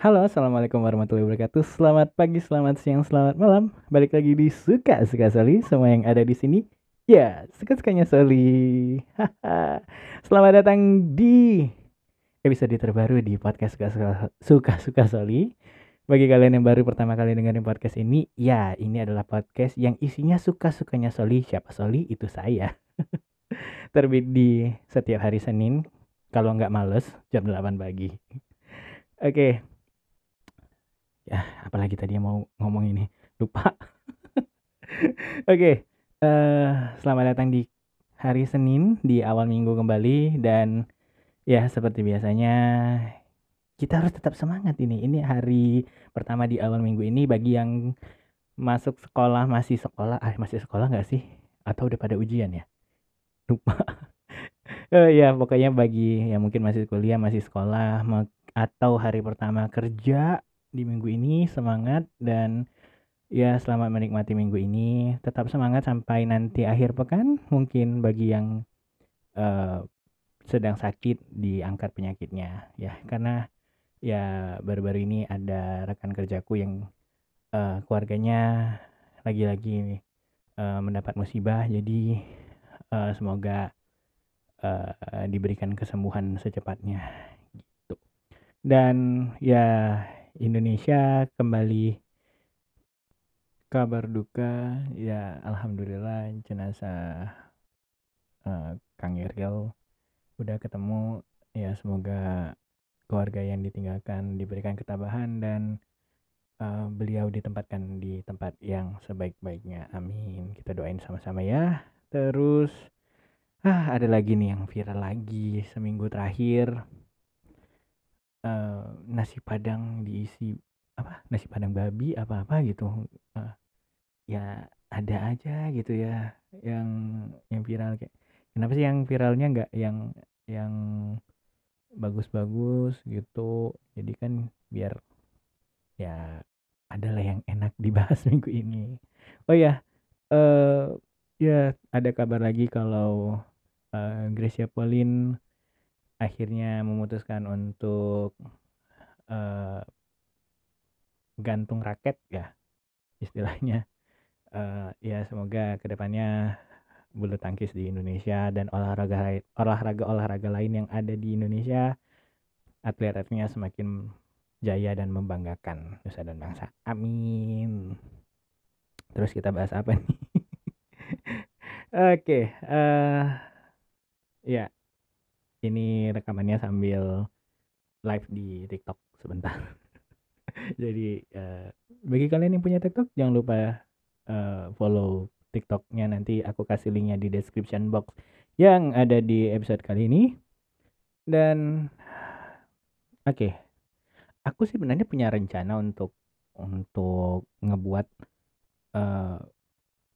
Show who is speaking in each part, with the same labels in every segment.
Speaker 1: Halo, assalamualaikum warahmatullahi wabarakatuh. Selamat pagi, selamat siang, selamat malam. Balik lagi di suka suka Soli. Semua yang ada di sini, ya suka sukanya Soli. selamat datang di episode terbaru di podcast suka suka suka suka Soli. Bagi kalian yang baru pertama kali dengerin podcast ini, ya ini adalah podcast yang isinya suka sukanya Soli. Siapa Soli? Itu saya. Terbit di setiap hari Senin. Kalau nggak males, jam 8 pagi. Oke, ya apalagi tadi yang mau ngomong ini. Lupa. Oke okay. uh, eh, selamat datang di hari Senin di awal minggu kembali. Dan ya seperti biasanya kita harus tetap semangat ini. Ini hari pertama di awal minggu ini. Bagi yang masuk sekolah masih sekolah ah masih sekolah nggak sih? Atau udah pada ujian ya? Lupa. Uh, ya pokoknya bagi yang mungkin masih kuliah masih sekolah atau hari pertama kerja di minggu ini semangat dan ya selamat menikmati minggu ini. Tetap semangat sampai nanti akhir pekan mungkin bagi yang uh, sedang sakit diangkat penyakitnya. Ya karena ya baru-baru ini ada rekan kerjaku yang uh, keluarganya lagi-lagi uh, mendapat musibah. Jadi uh, semoga uh, diberikan kesembuhan secepatnya gitu. Dan ya Indonesia kembali kabar duka. Ya alhamdulillah jenazah uh, Kang Irgel udah ketemu. Ya semoga keluarga yang ditinggalkan diberikan ketabahan dan uh, beliau ditempatkan di tempat yang sebaik-baiknya. Amin. Kita doain sama-sama ya. Terus ah ada lagi nih yang viral lagi seminggu terakhir uh, nasi padang diisi apa nasi padang babi apa apa gitu. Uh, ya ada aja gitu ya yang yang viral kayak kenapa sih yang viralnya nggak yang yang bagus-bagus gitu. Jadi kan biar ya adalah yang enak dibahas minggu ini. Oh ya uh, ya ada kabar lagi kalau uh, Gracia Pauline akhirnya memutuskan untuk uh, gantung raket ya istilahnya. Uh, ya semoga ke depannya bulu tangkis di Indonesia dan olahraga olahraga olahraga lain yang ada di Indonesia atlet-atletnya semakin jaya dan membanggakan nusa dan bangsa. Amin. Terus kita bahas apa nih? Oke okay, uh, eh, ya ini rekamannya sambil live di TikTok sebentar. Jadi uh, bagi kalian yang punya TikTok jangan lupa uh, follow TikToknya nanti aku kasih linknya di description box yang ada di episode kali ini. Dan oke, okay, aku sih sebenarnya punya rencana untuk untuk ngebuat uh,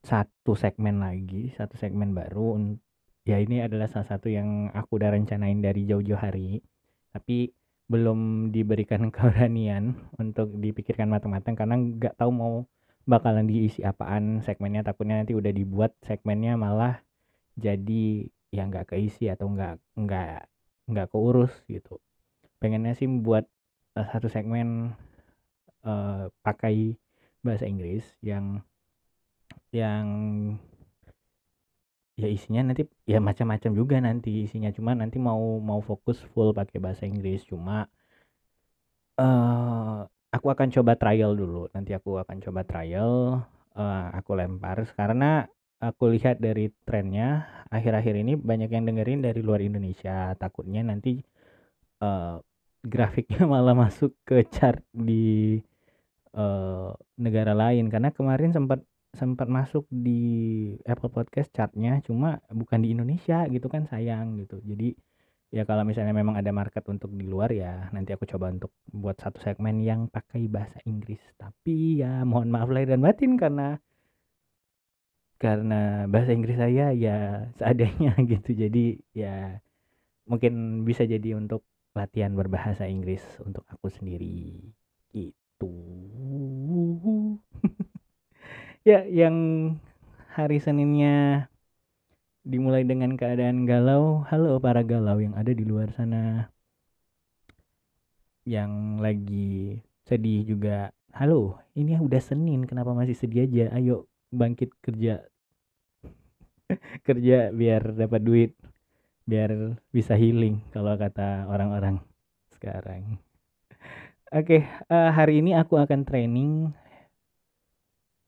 Speaker 1: satu segmen lagi, satu segmen baru Ya ini adalah salah satu yang aku udah rencanain dari jauh-jauh hari, tapi belum diberikan keberanian untuk dipikirkan matang-matang karena nggak tahu mau bakalan diisi apaan segmennya. Takutnya nanti udah dibuat segmennya malah jadi yang nggak keisi atau nggak nggak nggak keurus gitu. Pengennya sih buat uh, satu segmen uh, pakai bahasa Inggris yang yang ya isinya nanti ya macam-macam juga nanti isinya. Cuma nanti mau mau fokus full pakai bahasa Inggris. Cuma uh, aku akan coba trial dulu. Nanti aku akan coba trial uh, aku lempar. Karena aku lihat dari trennya akhir-akhir ini banyak yang dengerin dari luar Indonesia. Takutnya nanti uh, grafiknya malah masuk ke chart di uh, negara lain. Karena kemarin sempat sempat masuk di Apple Podcast chartnya cuma bukan di Indonesia gitu kan sayang gitu. Jadi ya kalau misalnya memang ada market untuk di luar ya nanti aku coba untuk buat satu segmen yang pakai bahasa Inggris. Tapi ya mohon maaf lahir dan batin karena karena bahasa Inggris saya ya seadanya gitu. Jadi ya mungkin bisa jadi untuk latihan berbahasa Inggris untuk aku sendiri. Gitu Ya, yang hari Seninnya dimulai dengan keadaan galau. Halo para galau yang ada di luar sana. yang lagi sedih juga halo ini udah Senin kenapa masih sedih aja ayo bangkit kerja kerja biar dapat duit biar bisa healing kalau kata orang-orang sekarang oke uh, hari ini aku akan training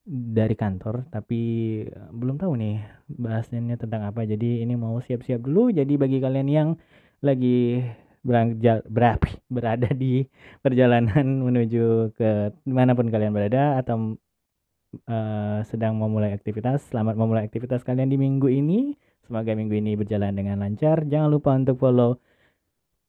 Speaker 1: dari kantor tapi belum tahu nih bahasnya tentang apa. Jadi ini mau siap-siap dulu. Jadi bagi kalian yang lagi beranjal berapi berada di perjalanan menuju ke di mana pun kalian berada atau uh, sedang memulai aktivitas selamat memulai aktivitas kalian di minggu ini. Semoga minggu ini berjalan dengan lancar. Jangan lupa untuk follow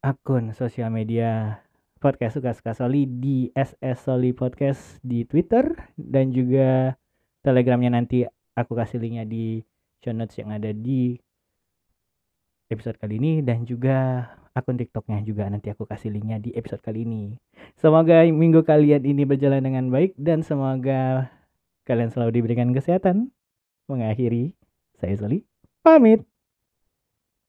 Speaker 1: akun sosial media podcast suka suka soli di SS Soli Podcast di Twitter dan juga telegramnya nanti aku kasih linknya di show notes yang ada di episode kali ini dan juga akun TikToknya juga nanti aku kasih linknya di episode kali ini. Semoga minggu kalian ini berjalan dengan baik dan semoga kalian selalu diberikan kesehatan. Mengakhiri, saya Soli, pamit.